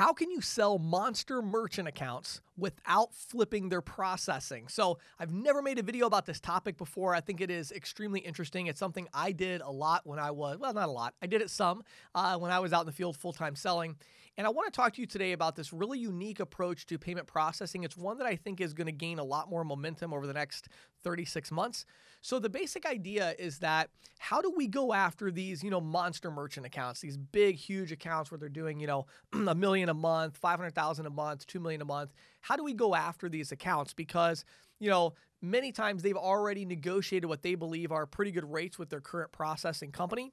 How can you sell monster merchant accounts without flipping their processing? So, I've never made a video about this topic before. I think it is extremely interesting. It's something I did a lot when I was, well, not a lot, I did it some uh, when I was out in the field full time selling. And I want to talk to you today about this really unique approach to payment processing. It's one that I think is going to gain a lot more momentum over the next 36 months. So the basic idea is that how do we go after these, you know, monster merchant accounts, these big huge accounts where they're doing, you know, a million a month, 500,000 a month, 2 million a month. How do we go after these accounts because, you know, many times they've already negotiated what they believe are pretty good rates with their current processing company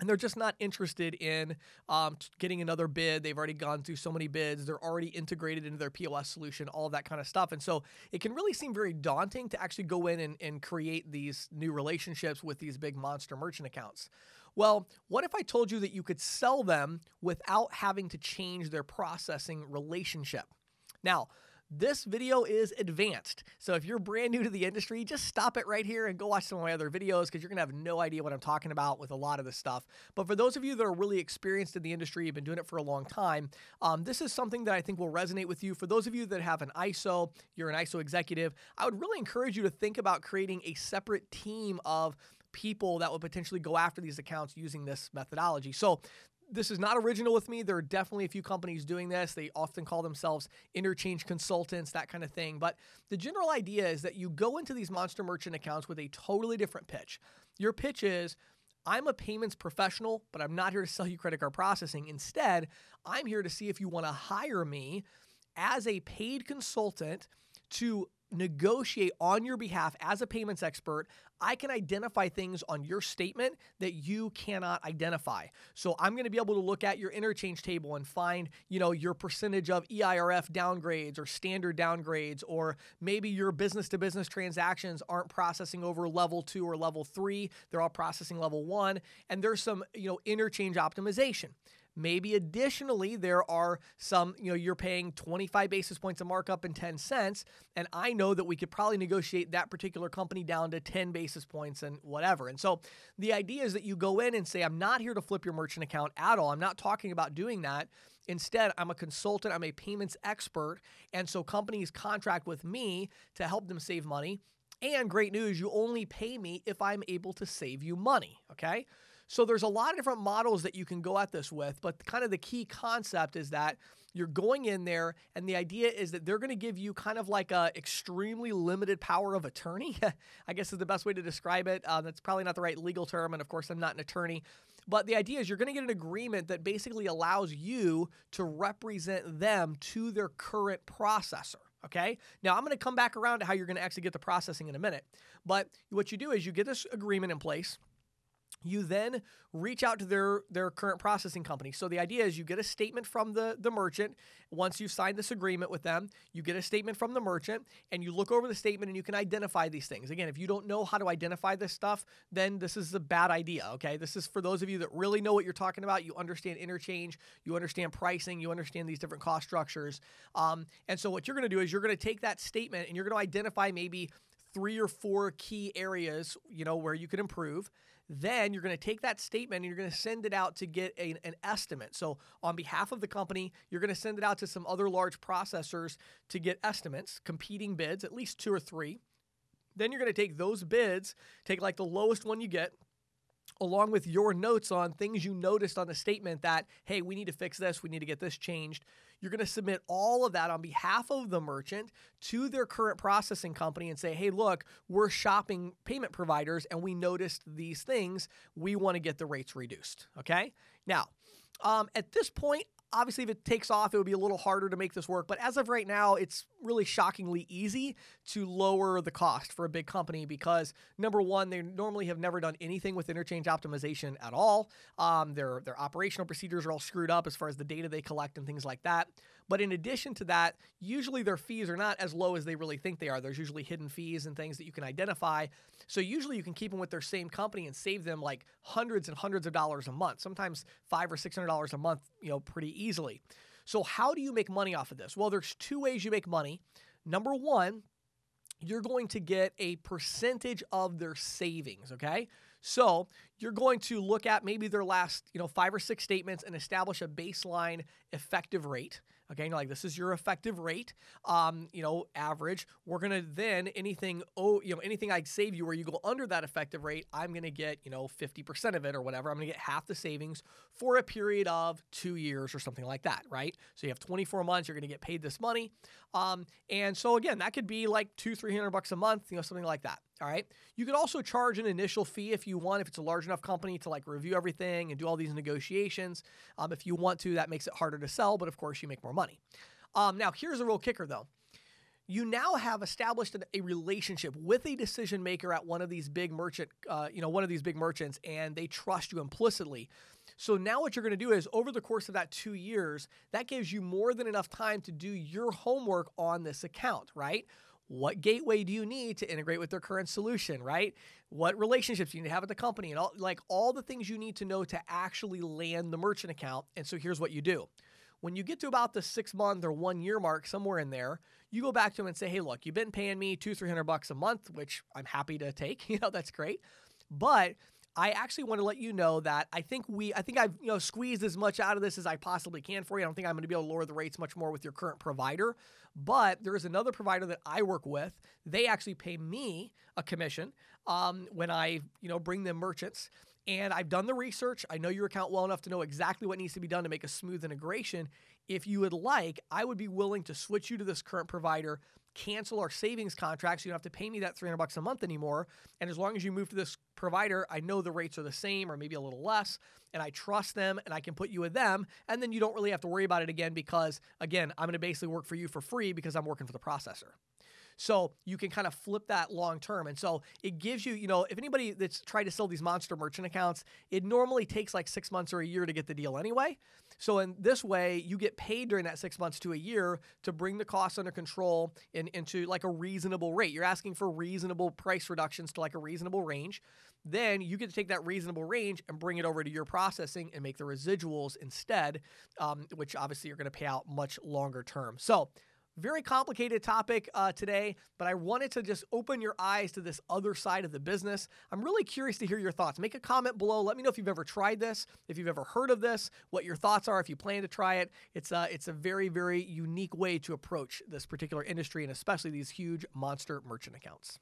and they're just not interested in um, getting another bid. They've already gone through so many bids. They're already integrated into their POS solution, all that kind of stuff. And so it can really seem very daunting to actually go in and, and create these new relationships with these big monster merchant accounts. Well, what if I told you that you could sell them without having to change their processing relationship? Now, this video is advanced. So if you're brand new to the industry, just stop it right here and go watch some of my other videos because you're going to have no idea what I'm talking about with a lot of this stuff. But for those of you that are really experienced in the industry, you've been doing it for a long time, um, this is something that I think will resonate with you. For those of you that have an ISO, you're an ISO executive, I would really encourage you to think about creating a separate team of people that would potentially go after these accounts using this methodology. So this is not original with me. There are definitely a few companies doing this. They often call themselves interchange consultants, that kind of thing. But the general idea is that you go into these monster merchant accounts with a totally different pitch. Your pitch is, I'm a payments professional, but I'm not here to sell you credit card processing. Instead, I'm here to see if you want to hire me as a paid consultant to negotiate on your behalf as a payments expert. I can identify things on your statement that you cannot identify. So I'm going to be able to look at your interchange table and find, you know, your percentage of EIRF downgrades or standard downgrades or maybe your business to business transactions aren't processing over level 2 or level 3, they're all processing level 1 and there's some, you know, interchange optimization. Maybe additionally, there are some, you know, you're paying 25 basis points of markup and 10 cents. And I know that we could probably negotiate that particular company down to 10 basis points and whatever. And so the idea is that you go in and say, I'm not here to flip your merchant account at all. I'm not talking about doing that. Instead, I'm a consultant, I'm a payments expert. And so companies contract with me to help them save money. And great news, you only pay me if I'm able to save you money. Okay. So there's a lot of different models that you can go at this with, but kind of the key concept is that you're going in there and the idea is that they're going to give you kind of like a extremely limited power of attorney. I guess is the best way to describe it. Uh, that's probably not the right legal term, and of course I'm not an attorney. But the idea is you're going to get an agreement that basically allows you to represent them to their current processor. Okay. Now I'm going to come back around to how you're going to actually get the processing in a minute. But what you do is you get this agreement in place. You then reach out to their their current processing company. So the idea is you get a statement from the the merchant once you've signed this agreement with them. You get a statement from the merchant and you look over the statement and you can identify these things. Again, if you don't know how to identify this stuff, then this is a bad idea, okay? This is for those of you that really know what you're talking about. You understand interchange, you understand pricing, you understand these different cost structures. Um, and so what you're going to do is you're going to take that statement and you're going to identify maybe three or four key areas, you know, where you can improve. Then you're going to take that statement and you're going to send it out to get a, an estimate. So, on behalf of the company, you're going to send it out to some other large processors to get estimates, competing bids, at least two or three. Then you're going to take those bids, take like the lowest one you get, along with your notes on things you noticed on the statement that, hey, we need to fix this, we need to get this changed. You're going to submit all of that on behalf of the merchant to their current processing company and say, hey, look, we're shopping payment providers and we noticed these things. We want to get the rates reduced. Okay. Now, um, at this point, Obviously, if it takes off, it would be a little harder to make this work. But as of right now, it's really shockingly easy to lower the cost for a big company because number one, they normally have never done anything with interchange optimization at all. Um, their their operational procedures are all screwed up as far as the data they collect and things like that. But in addition to that, usually their fees are not as low as they really think they are. There's usually hidden fees and things that you can identify. So usually you can keep them with their same company and save them like hundreds and hundreds of dollars a month, sometimes five or six hundred dollars a month, you know, pretty easily. So how do you make money off of this? Well, there's two ways you make money. Number one, you're going to get a percentage of their savings, okay? So you're going to look at maybe their last, you know, five or six statements and establish a baseline effective rate. Okay, like this is your effective rate, um, you know, average. We're gonna then anything, oh, you know, anything I save you where you go under that effective rate, I'm gonna get, you know, 50% of it or whatever. I'm gonna get half the savings for a period of two years or something like that, right? So you have 24 months, you're gonna get paid this money, um, and so again, that could be like two, three hundred bucks a month, you know, something like that. All right. You could also charge an initial fee if you want, if it's a large enough company to like review everything and do all these negotiations. Um, if you want to, that makes it harder to sell, but of course, you make more money. Um, now, here's a real kicker though. You now have established a relationship with a decision maker at one of these big merchant, uh, you know, one of these big merchants, and they trust you implicitly. So now what you're going to do is over the course of that two years, that gives you more than enough time to do your homework on this account, right? What gateway do you need to integrate with their current solution, right? What relationships you need to have at the company and all like all the things you need to know to actually land the merchant account. And so here's what you do. When you get to about the six month or one year mark, somewhere in there, you go back to them and say, hey, look, you've been paying me two, three hundred bucks a month, which I'm happy to take. You know, that's great. But I actually want to let you know that I think we, I think I've you know squeezed as much out of this as I possibly can for you. I don't think I'm going to be able to lower the rates much more with your current provider, but there is another provider that I work with. They actually pay me a commission um, when I you know bring them merchants. And I've done the research. I know your account well enough to know exactly what needs to be done to make a smooth integration. If you would like, I would be willing to switch you to this current provider cancel our savings contract so you don't have to pay me that 300 bucks a month anymore and as long as you move to this provider i know the rates are the same or maybe a little less and i trust them and i can put you with them and then you don't really have to worry about it again because again i'm going to basically work for you for free because i'm working for the processor so you can kind of flip that long term. And so it gives you, you know, if anybody that's tried to sell these monster merchant accounts, it normally takes like six months or a year to get the deal anyway. So in this way, you get paid during that six months to a year to bring the costs under control and into like a reasonable rate. You're asking for reasonable price reductions to like a reasonable range. Then you get to take that reasonable range and bring it over to your processing and make the residuals instead, um, which obviously you're going to pay out much longer term. So very complicated topic uh, today, but I wanted to just open your eyes to this other side of the business. I'm really curious to hear your thoughts. Make a comment below. Let me know if you've ever tried this, if you've ever heard of this, what your thoughts are, if you plan to try it. It's a, it's a very, very unique way to approach this particular industry and especially these huge monster merchant accounts.